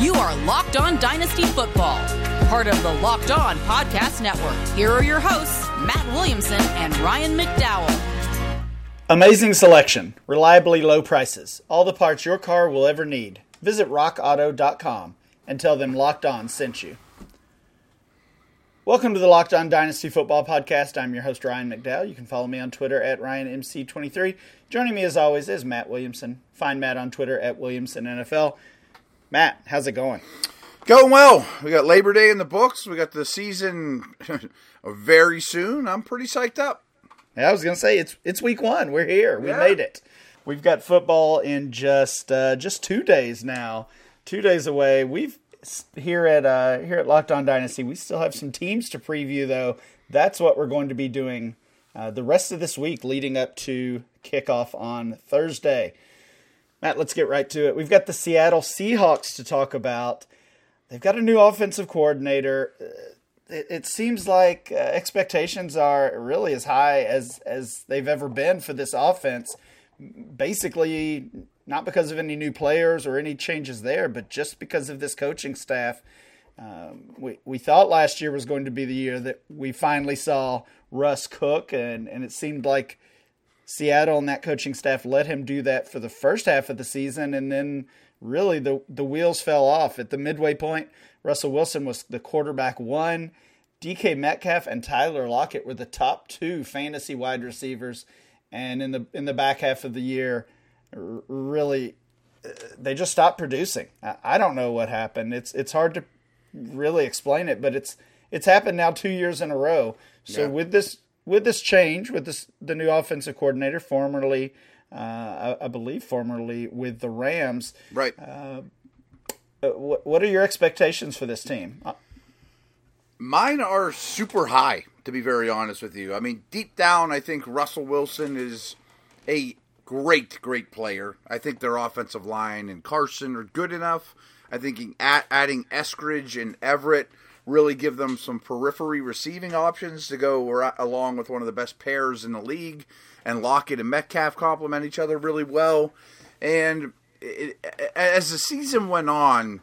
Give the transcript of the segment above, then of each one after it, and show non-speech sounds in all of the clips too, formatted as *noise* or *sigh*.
You are Locked On Dynasty Football, part of the Locked On Podcast Network. Here are your hosts, Matt Williamson and Ryan McDowell. Amazing selection, reliably low prices, all the parts your car will ever need. Visit rockauto.com and tell them Locked On sent you. Welcome to the Locked On Dynasty Football Podcast. I'm your host, Ryan McDowell. You can follow me on Twitter at RyanMC23. Joining me, as always, is Matt Williamson. Find Matt on Twitter at WilliamsonNFL. Matt, how's it going? Going well. We got Labor Day in the books. We got the season *laughs* very soon. I'm pretty psyched up. Yeah, I was gonna say it's it's week one. We're here. We Yeah. made it. We've got football in just uh, just two days now. Two days away. We've here at uh, here at Locked On Dynasty. We still have some teams to preview though. That's what we're going to be doing uh, the rest of this week, leading up to kickoff on Thursday. Matt, let's get right to it. We've got the Seattle Seahawks to talk about. They've got a new offensive coordinator. Uh, It, it seems like uh, expectations are really as high as as they've ever been for this offense. Basically, not because of any new players or any changes there, but just because of this coaching staff. Um, we we thought last year was going to be the year that we finally saw Russ cook, and and it seemed like Seattle and that coaching staff let him do that for the first half of the season, and then really the the wheels fell off at the midway point. Russell Wilson was the quarterback one. DK Metcalf and Tyler Lockett were the top two fantasy wide receivers, and in the in the back half of the year, really uh, they just stopped producing. I, I don't know what happened. It's it's hard to really explain it, but it's it's happened now two years in a row. So Yeah. with this with this change, with this the new offensive coordinator, formerly uh, I, I believe formerly with the Rams, Right. uh, what, what are your expectations for this team? Uh, Mine are super high, to be very honest with you. I mean, deep down, I think Russell Wilson is a great, great player. I think their offensive line and Carson are good enough. I think adding Eskridge and Everett really give them some periphery receiving options to go along with one of the best pairs in the league. And Lockett and Metcalf complement each other really well. And it, as the season went on,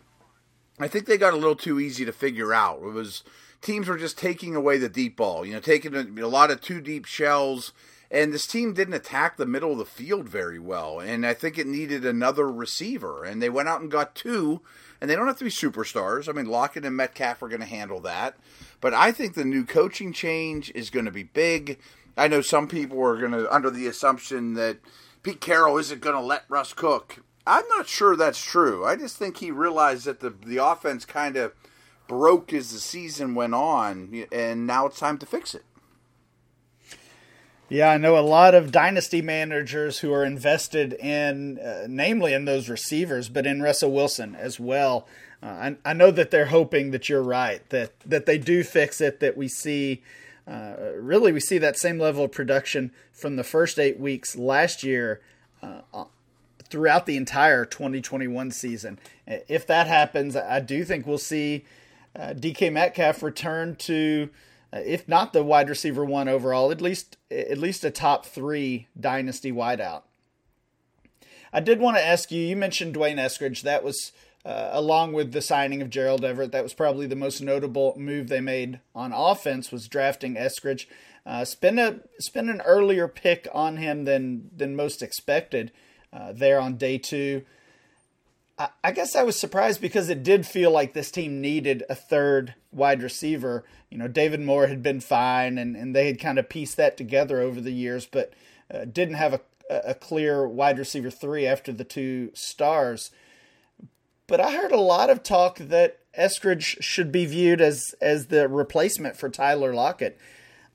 I think they got a little too easy to figure out. It was teams were just taking away the deep ball, you know, taking a, a lot of two deep shells, and this team didn't attack the middle of the field very well. And I think it needed another receiver, and they went out and got two. And they don't have to be superstars. I mean, Lockett and Metcalf are going to handle that. But I think the new coaching change is going to be big. I know some people are going to under the assumption that Pete Carroll isn't going to let Russ cook. I'm not sure that's true. I just think he realized that the the offense kind of broke as the season went on, and now it's time to fix it. Yeah, I know a lot of dynasty managers who are invested in, uh, namely in those receivers, but in Russell Wilson as well. Uh, I, I know that they're hoping that you're right, that that they do fix it, that we see, uh, really, we see that same level of production from the first eight weeks last year uh, throughout the entire 2021 season. If that happens, I do think we'll see uh, DK Metcalf return to, if not the wide receiver one overall, at least at least a top three dynasty wideout. I did want to ask you. You mentioned D'Wayne Eskridge. That was uh, along with the signing of Gerald Everett. That was probably the most notable move they made on offense was drafting Eskridge. Uh, spend a spend an earlier pick on him than than most expected uh, there on day two. I, guess I was surprised because it did feel like this team needed a third wide receiver. You know, David Moore had been fine, and, and they had kind of pieced that together over the years, but uh, didn't have a, a clear wide receiver three after the two stars. But I heard a lot of talk that Eskridge should be viewed as as the replacement for Tyler Lockett.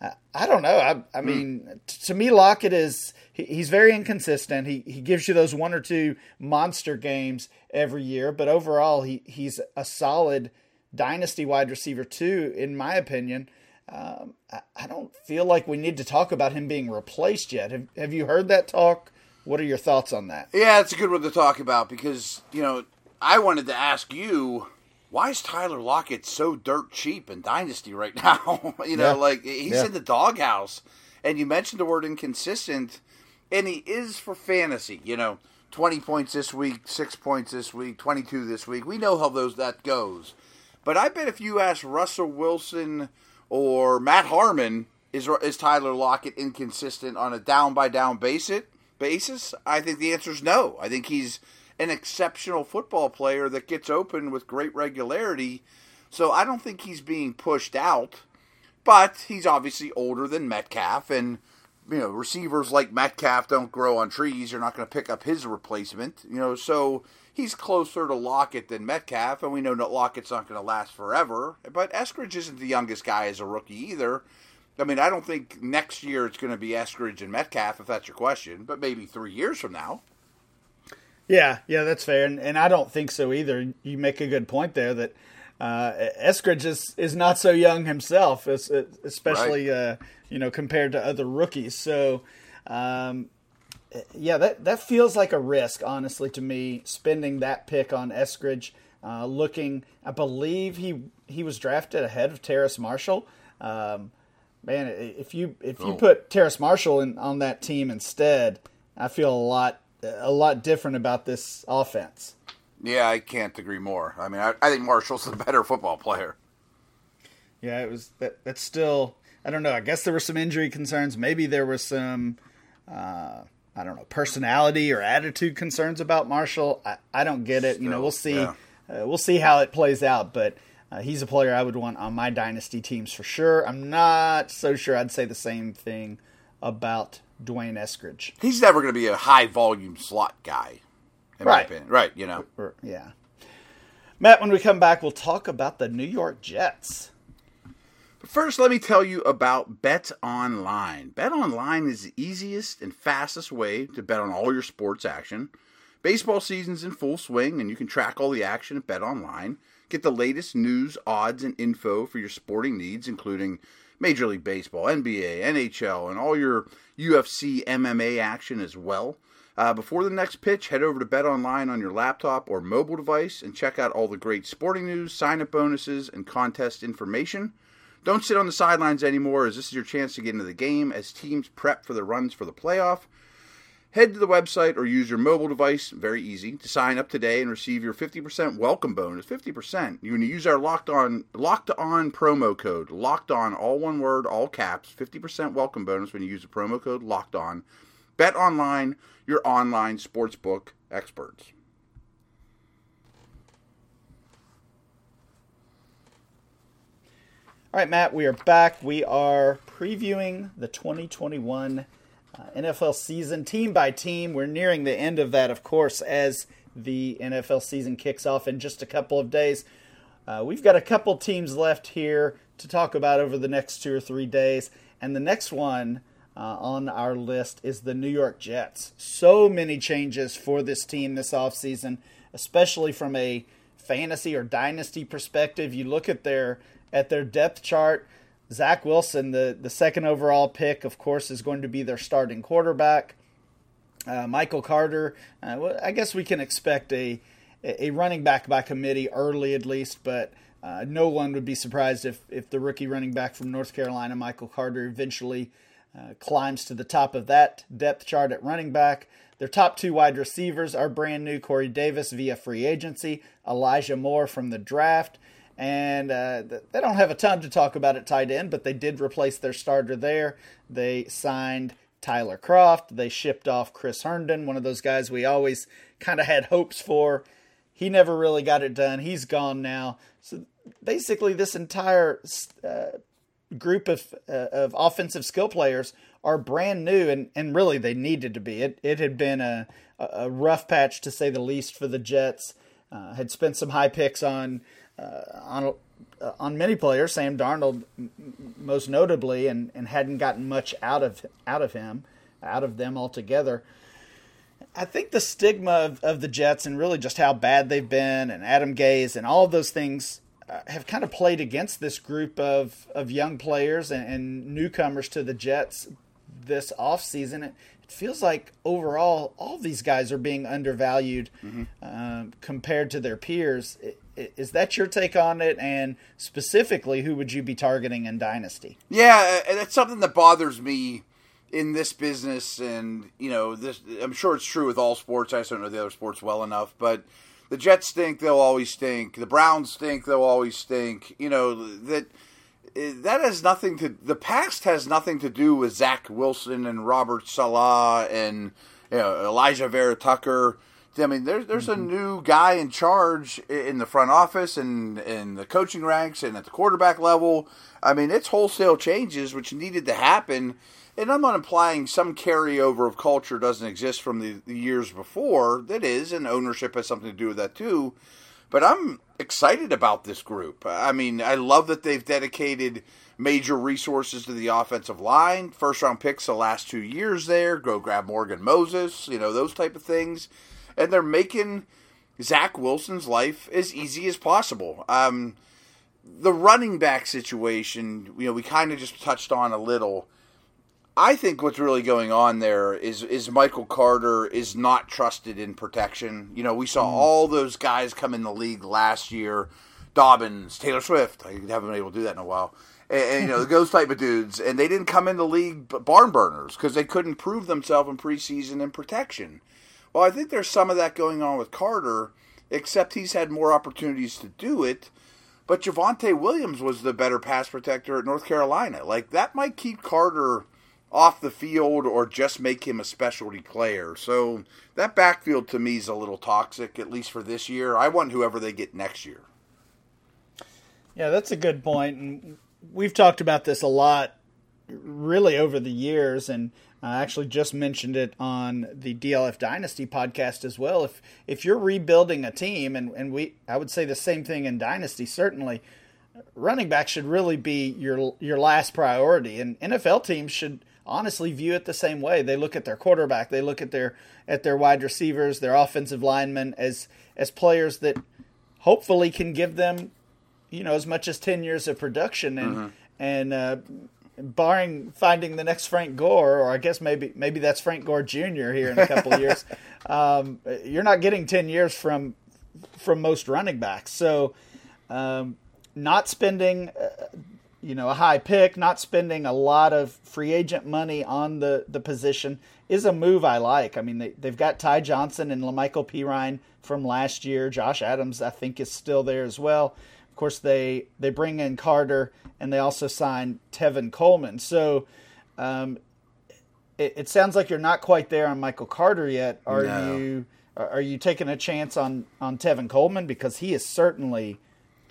I- I don't know. I, I mean, t- to me, Lockett is he, he's very inconsistent. He he gives you those one or two monster games every year, but overall, he he's a solid dynasty wide receiver too, in my opinion. Um, I, I don't feel like we need to talk about him being replaced yet. Have Have you heard that talk? What are your thoughts on that? Yeah, it's a good one to talk about because you know I wanted to ask you why is Tyler Lockett so dirt cheap in Dynasty right *laughs* now? you know, Yeah. like he's Yeah. in the doghouse, and you mentioned the word inconsistent, and he is for fantasy. You know, 20 points this week, six points this week, 22 this week. We know how those that goes. But I bet if you ask Russell Wilson or Matt Harmon, is is Tyler Lockett inconsistent on a down by down basis? Basis, I think the answer is no. I think he's an exceptional football player that gets open with great regularity. So I don't think he's being pushed out. But he's obviously older than Metcalf, and you know receivers like Metcalf don't grow on trees. You're not going to pick up his replacement. You know, so he's closer to Lockett than Metcalf, and we know that Lockett's not going to last forever. But Eskridge isn't the youngest guy as a rookie either. I mean, I don't think next year it's going to be Eskridge and Metcalf, if that's your question, but maybe three years from now. Yeah, yeah, that's fair, and, and I don't think so either. You make a good point there that uh, Eskridge is, is not so young himself, especially right. uh, you know compared to other rookies. So, um, yeah, that that feels like a risk, honestly, to me. Spending that pick on Eskridge, uh, looking, I believe he he was drafted ahead of Terrace Marshall. Um, man, if you if you oh. put Terrace Marshall in, on that team instead, I feel a lot a lot different about this offense. Yeah, I can't agree more. I mean, I, I think Marshall's the better football player. Yeah, it was that. That's still. I don't know. I guess there were some injury concerns. Maybe there was some. Uh, I don't know, personality or attitude concerns about Marshall. I, I don't get it. Still, you know, we'll see. Yeah. Uh, we'll see how it plays out. But uh, he's a player I would want on my dynasty teams for sure. I'm not so sure I'd say the same thing about D'Wayne Eskridge. He's never going to be a high volume slot guy, right? Right, you know. yeah. Matt, when we come back, we'll talk about the New York Jets. But first, let me tell you about Bet Online. Bet Online is the easiest and fastest way to bet on all your sports action. Baseball season's in full swing, and you can track all the action at Bet Online. Get the latest news, odds, and info for your sporting needs, including Major League Baseball, NBA, NHL, and all your UFC MMA action as well. Uh, before the next pitch, head over to Bet Online on your laptop or mobile device and check out all the great sporting news, sign up bonuses, and contest information. Don't sit on the sidelines anymore, as this is your chance to get into the game as teams prep for the runs for the playoff. Head to the website or use your mobile device, very easy, to sign up today and receive your 50% welcome bonus. 50%. You can use our locked on locked on promo code. Locked on, all one word, all caps. 50% welcome bonus when you use the promo code locked on. Bet online, your online sportsbook experts. All right, Matt, we are back. We are previewing the 2021 uh, NFL season, team by team. We're nearing the end of that, of course, as the NFL season kicks off in just a couple of days. Uh, we've got a couple teams left here to talk about over the next two or three days. And the next one uh, on our list is the New York Jets. So many changes for this team this offseason, especially from a fantasy or dynasty perspective. You look at their at their depth chart. Zach Wilson, the, the second overall pick, of course, is going to be their starting quarterback. Uh, Michael Carter, uh, well, I guess we can expect a a running back by committee early at least, but uh, no one would be surprised if, if the rookie running back from North Carolina, Michael Carter, eventually uh, climbs to the top of that depth chart at running back. Their top two wide receivers are brand new Corey Davis via free agency, Elijah Moore from the draft and uh, they don't have a ton to talk about at tight end, but they did replace their starter there. They signed Tyler Kroft. They shipped off Chris Herndon, one of those guys we always kind of had hopes for. He never really got it done. He's gone now. So basically, this entire uh, group of uh, of offensive skill players are brand new, and, and really they needed to be. It it had been a a rough patch to say the least for the Jets. Uh, had spent some high picks on on uh, on many players, Sam Darnold most notably, and, and hadn't gotten much out of out of him, out of them altogether. I think the stigma of, of the Jets and really just how bad they've been, and Adam Gase, and all those things uh, have kind of played against this group of, of young players and, and newcomers to the Jets this offseason. It, it feels like overall all these guys are being undervalued mm-hmm. uh, compared to their peers. Is that your take on it? And specifically, who would you be targeting in Dynasty? Yeah, that's something that bothers me in this business, and you know, this I'm sure it's true with all sports. I just don't know the other sports well enough, but the Jets stink; they'll always stink. The Browns stink; they'll always stink. You know that that has nothing to. The past has nothing to do with Zach Wilson and Robert Saleh and you know, Alijah Vera-Tucker. I mean, there's there's mm-hmm. a new guy in charge in the front office and in the coaching ranks and at the quarterback level. I mean, it's wholesale changes which needed to happen. And I'm not implying some carryover of culture doesn't exist from the, the years before. That is, and ownership has something to do with that too. But I'm excited about this group. I mean, I love that they've dedicated major resources to the offensive line. First round picks the last two years there. Go grab Morgan Moses, you know, those type of things and they're making Zach Wilson's life as easy as possible. Um, the running back situation, you know, we kind of just touched on a little. I think what's really going on there is is Michael Carter is not trusted in protection. You know, we saw mm. all those guys come in the league last year, Dobbins, Taylor Swift. I haven't been able to do that in a while. And, and you know *laughs* those type of dudes, and they didn't come in the league barn burners because they couldn't prove themselves in preseason in protection. Well, I think there's some of that going on with Carter, except he's had more opportunities to do it. But Javonte Williams was the better pass protector at North Carolina. Like that might keep Carter off the field or just make him a specialty player. So that backfield to me is a little toxic, at least for this year. I want whoever they get next year. Yeah, that's a good point, and we've talked about this a lot, really over the years. And I actually just mentioned it on the DLF Dynasty podcast as well. If if you're rebuilding a team, and, and we I would say the same thing in Dynasty, certainly running back should really be your your last priority. And NFL teams should honestly view it the same way. They look at their quarterback, they look at their at their wide receivers, their offensive linemen as as players that hopefully can give them, you know, as much as ten years of production and mm-hmm. and uh, barring finding the next Frank Gore, or I guess maybe maybe that's Frank Gore Jr. here in a couple of *laughs* years, um, you're not getting ten years from from most running backs. So, um, not spending, uh, you know, a high pick, not spending a lot of free agent money on the the position is a move I like. I mean, they they've got Ty Johnson and La'Mical Perine from last year. Josh Adams, I think, is still there as well. Of course, they they bring in Carter and they also sign Tevin Coleman. So um, it, it, sounds like you're not quite there on Michael Carter yet. Are no. you? Are you taking a chance on on Tevin Coleman because he is certainly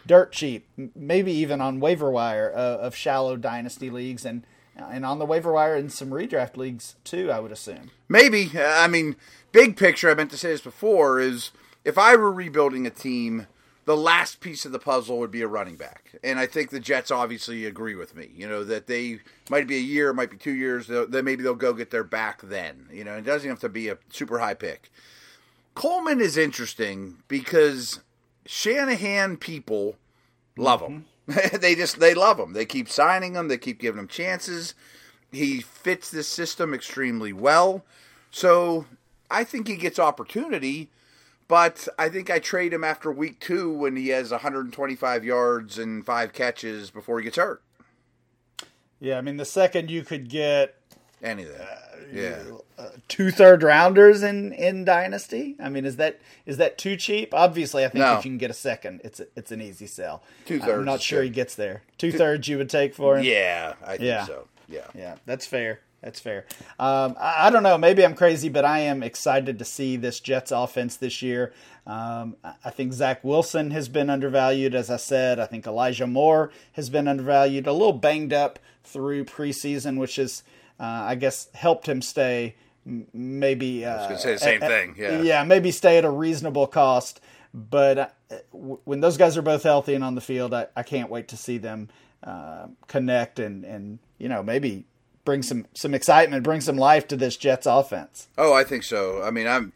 dirt cheap, maybe even on waiver wire uh, of shallow dynasty leagues and and on the waiver wire in some redraft leagues too. I would assume. Maybe. I mean, big picture. I meant to say this before is if I were rebuilding a team the last piece of the puzzle would be a running back. And I think the Jets obviously agree with me. You know that they might be a year, might be two years. Then maybe they'll go get their back then. You know, it doesn't have to be a super high pick. Coleman is interesting because Shanahan people love him. Mm-hmm. *laughs* they just they love him. They keep signing him. They keep giving him chances. He fits this system extremely well. So I think he gets opportunity but I think I trade him after week two when he has 125 yards and five catches before he gets hurt. Yeah, I mean, the second you could get any of that, uh, yeah, uh, two third rounders in in dynasty. I mean, is that is that too cheap? Obviously, I think no. if you can get a second, it's a, it's an easy sell. Two thirds. I'm not sure he gets there. Two thirds you would take for him. Yeah, I think yeah. so. Yeah, yeah, that's fair. That's fair. Um, I, I, don't know. Maybe I'm crazy, but I am excited to see this Jets offense this year. Um, I think Zach Wilson has been undervalued, as I said. I think Elijah Moore has been undervalued, a little banged up through preseason, which has, uh, I guess, helped him stay. Maybe uh, I was going to say the same at, thing. Yeah, yeah, maybe stay at a reasonable cost. But uh, when those guys are both healthy and on the field, I, I can't wait to see them uh, connect and and you know maybe bring some some excitement, bring some life to this Jets offense. Oh, I think so. I mean, I'm.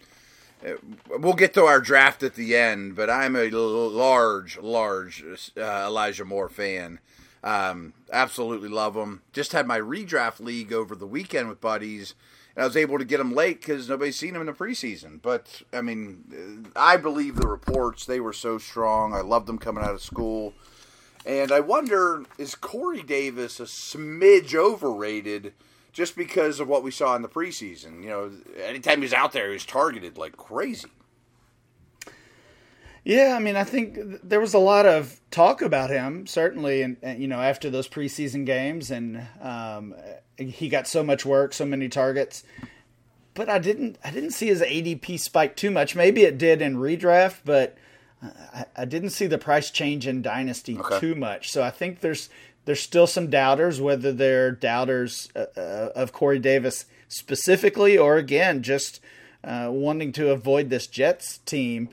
We'll get to our draft at the end, but I'm a large, large uh, Elijah Moore fan. Um, absolutely love them. Just had my redraft league over the weekend with buddies, and I was able to get them late because nobody's seen them in the preseason. But I mean, I believe the reports; they were so strong. I loved them coming out of school. And I wonder, is Corey Davis a smidge overrated just because of what we saw in the preseason. You know, anytime he's out there, he's targeted like crazy. Yeah, I mean, I think there was a lot of talk about him, certainly, and, you know, after those preseason games, and um, he got so much work, so many targets. But I didn't, I didn't see his ADP spike too much. Maybe it did in redraft, but I, I didn't see the price change in Dynasty okay. too much. So I think there's there's still some doubters, whether they're doubters uh, uh, of Corey Davis specifically, or again just uh, wanting to avoid this Jets team.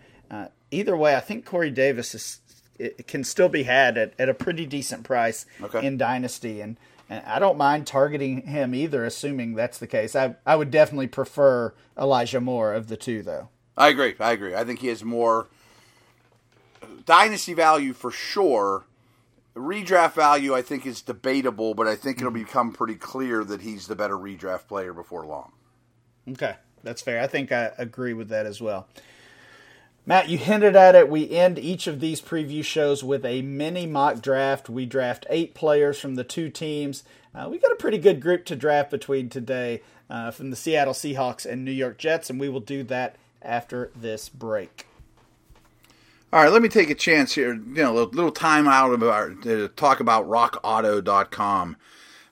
Either way, I think Corey Davis is it can still be had at, at a pretty decent price okay. in Dynasty, and, and I don't mind targeting him either, assuming that's the case. I I would definitely prefer Elijah Moore of the two, though. I agree. I agree. I think he has more dynasty value for sure. Redraft value, I think, is debatable, but I think it'll mm-hmm. become pretty clear that he's the better redraft player before long. Okay, that's fair. I think I agree with that as well. Matt, you hinted at it. We end each of these preview shows with a mini mock draft. We draft eight players from the two teams. Uh, we got a pretty good group to draft between today uh, from the Seattle Seahawks and New York Jets, and we will do that after this break. All right, let me take a chance here. You know, a little time out of our, to talk about RockAuto.com.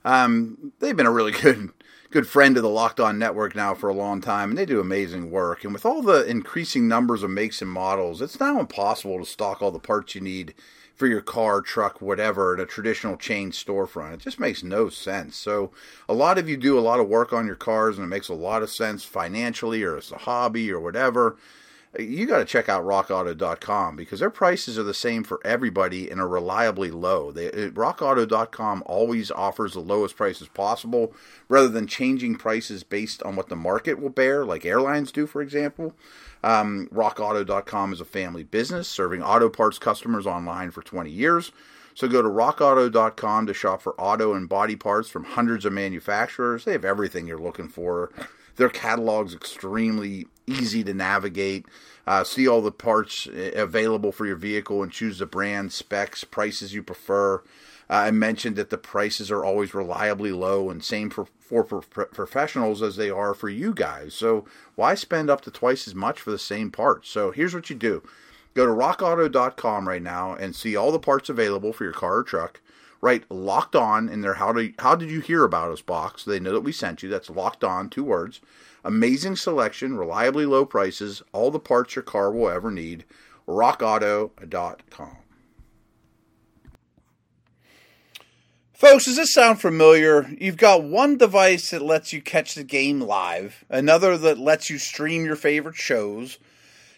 Um, they've been a really *laughs* good good friend of the Locked On Network now for a long time, and they do amazing work. And with all the increasing numbers of makes and models, it's now impossible to stock all the parts you need for your car, truck, whatever, at a traditional chain storefront. It just makes no sense. So, a lot of you do a lot of work on your cars, and it makes a lot of sense financially or as a hobby or whatever you got to check out rockauto.com because their prices are the same for everybody and are reliably low. They, rockauto.com always offers the lowest prices possible rather than changing prices based on what the market will bear, like airlines do, for example. Um, rockauto.com is a family business serving auto parts customers online for 20 years. So go to rockauto.com to shop for auto and body parts from hundreds of manufacturers. They have everything you're looking for. Their catalog's extremely easy to navigate. Uh, see all the parts uh, available for your vehicle and choose the brand, specs, prices you prefer. Uh, I mentioned that the prices are always reliably low and same for, for, for, professionals as they are for you guys. So why spend up to twice as much for the same parts? So here's what you do. Go to rockauto.com right now and see all the parts available for your car or truck. Write locked on in their how to how did you hear about us box. They know that we sent you. That's locked on, two words. Amazing selection, reliably low prices, all the parts your car will ever need. RockAuto.com. Folks, does this sound familiar? You've got one device that lets you catch the game live, another that lets you stream your favorite shows.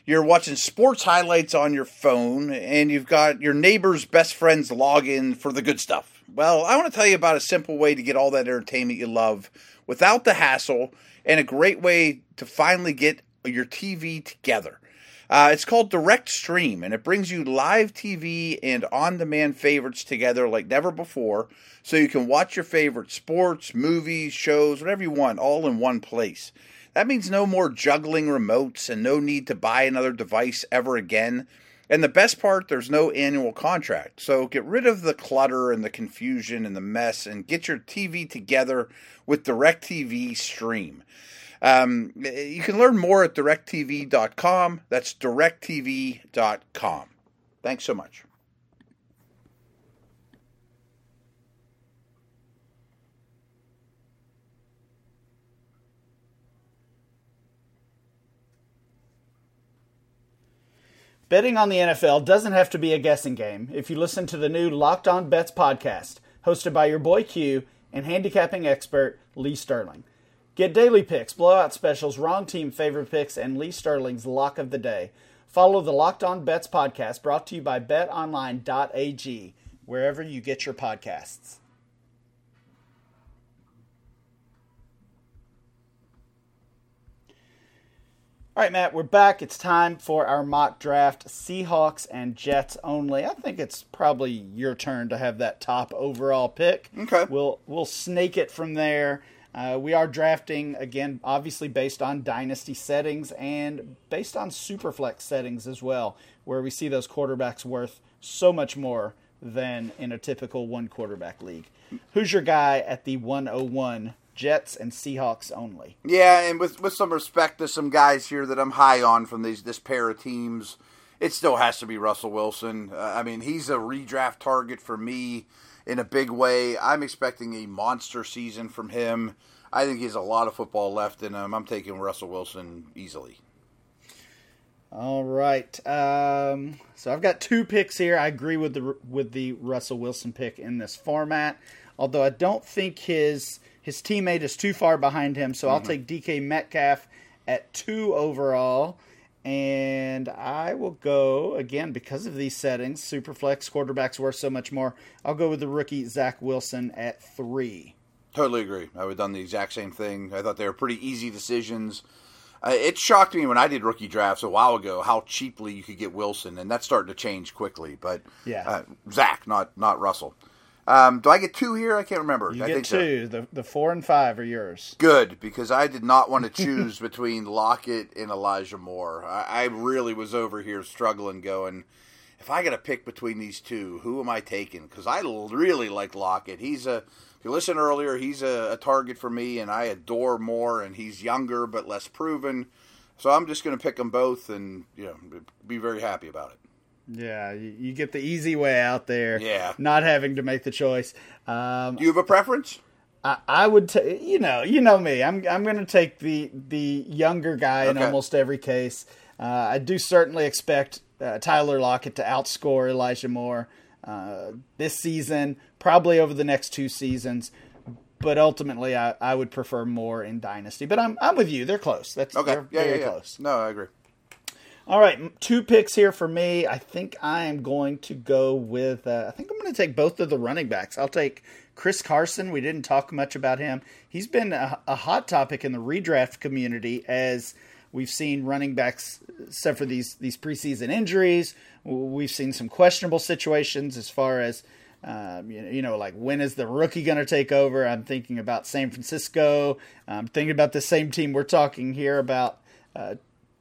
You're watching sports highlights on your phone, and you've got your neighbor's best friend's login for the good stuff. Well, I want to tell you about a simple way to get all that entertainment you love without the hassle and a great way to finally get your TV together. Uh, it's called Direct Stream, and it brings you live TV and on demand favorites together like never before, so you can watch your favorite sports, movies, shows, whatever you want, all in one place. That means no more juggling remotes and no need to buy another device ever again. And the best part, there's no annual contract. So get rid of the clutter and the confusion and the mess and get your TV together with DirecTV Stream. Um, you can learn more at directv.com. That's directv.com. Thanks so much. Betting on the NFL doesn't have to be a guessing game if you listen to the new Locked On Bets podcast, hosted by your boy Q and handicapping expert Lee Sterling. Get daily picks, blowout specials, wrong team favorite picks, and Lee Sterling's lock of the day. Follow the Locked On Bets podcast brought to you by betonline.ag, wherever you get your podcasts. All right, Matt, we're back. It's time for our mock draft Seahawks and Jets only. I think it's probably your turn to have that top overall pick. Okay. We'll we'll snake it from there. Uh, we are drafting again, obviously based on dynasty settings and based on superflex settings as well, where we see those quarterbacks worth so much more than in a typical one quarterback league. Who's your guy at the 101 Jets and Seahawks only. Yeah, and with with some respect to some guys here that I'm high on from these this pair of teams, it still has to be Russell Wilson. Uh, I mean, he's a redraft target for me in a big way. I'm expecting a monster season from him. I think he has a lot of football left in him. I'm taking Russell Wilson easily. All right. Um, so I've got two picks here. I agree with the with the Russell Wilson pick in this format, although I don't think his his teammate is too far behind him. So mm-hmm. I'll take DK Metcalf at two overall. And I will go again because of these settings. Superflex quarterbacks worth so much more. I'll go with the rookie Zach Wilson at three. Totally agree. I would have done the exact same thing. I thought they were pretty easy decisions. Uh, it shocked me when I did rookie drafts a while ago how cheaply you could get Wilson, and that's starting to change quickly. But yeah, uh, Zach, not not Russell. Um, do I get two here? I can't remember. You I get two. So. The the four and five are yours. Good because I did not want to *laughs* choose between Lockett and Elijah Moore. I, I really was over here struggling, going, if I got to pick between these two, who am I taking? Because I really like Lockett. He's a if you listen earlier, he's a, a target for me, and I adore Moore, and he's younger but less proven. So I'm just going to pick them both, and you know, be very happy about it. Yeah, you, get the easy way out there. Yeah, not having to make the choice. Um, Do you have a preference? I, I would, t- you know, you know me. I'm I'm going to take the the younger guy okay. in almost every case. Uh, I do certainly expect uh, Tyler Lockett to outscore Elijah Moore uh, this season, probably over the next two seasons. But ultimately, I, I would prefer Moore in Dynasty. But I'm I'm with you. They're close. That's okay. Yeah, very yeah, yeah. close. No, I agree. All right, two picks here for me. I think I am going to go with. Uh, I think I'm going to take both of the running backs. I'll take Chris Carson. We didn't talk much about him. He's been a, a hot topic in the redraft community as we've seen running backs suffer these these preseason injuries. We've seen some questionable situations as far as um, you, know, like when is the rookie going to take over? I'm thinking about San Francisco. I'm thinking about the same team we're talking here about, uh,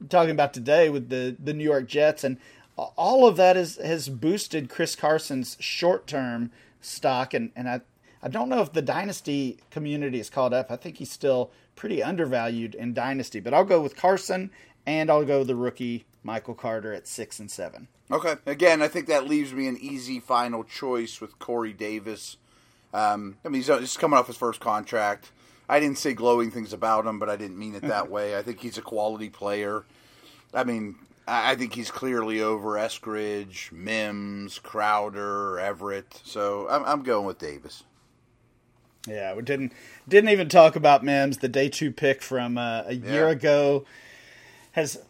talking about today with the the New York Jets, and all of that is has boosted Chris Carson's short term stock, and and I I don't know if the dynasty community is caught up. I think he's still pretty undervalued in dynasty, but I'll go with Carson, and I'll go the rookie Michael Carter at six and seven. Okay. Again, I think that leaves me an easy final choice with Corey Davis. Um, I mean, he's, he's coming off his first contract. I didn't say glowing things about him, but I didn't mean it that way. I think he's a quality player. I mean, I think he's clearly over Eskridge, Mims, Crowder, Everett. So I'm, I'm going with Davis. Yeah, we didn't didn't even talk about Mims, the day two pick from uh, a year yeah. ago has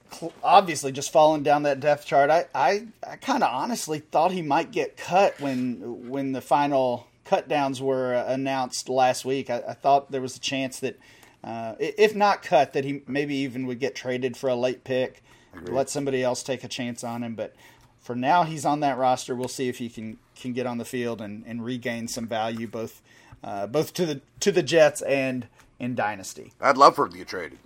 obviously just fallen down that depth chart. I, I, I kind of honestly thought he might get cut when when the final cut downs were announced last week. I, I thought there was a chance that, uh, if not cut, that he maybe even would get traded for a late pick, let somebody else take a chance on him. But for now, he's on that roster. We'll see if he can can get on the field and, and regain some value both uh, both to the to the Jets and in Dynasty. I'd love for him to get traded.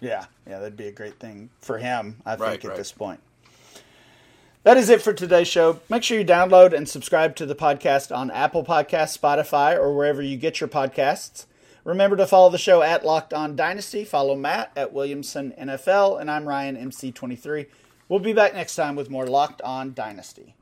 Yeah, yeah, that'd be a great thing for him, I think, right, at right. this point. That is it for today's show. Make sure you download and subscribe to the podcast on Apple Podcasts, Spotify, or wherever you get your podcasts. Remember to follow the show at Locked On Dynasty. Follow Matt at Williamson NFL, and I'm Ryan MC23. We'll be back next time with more Locked On Dynasty.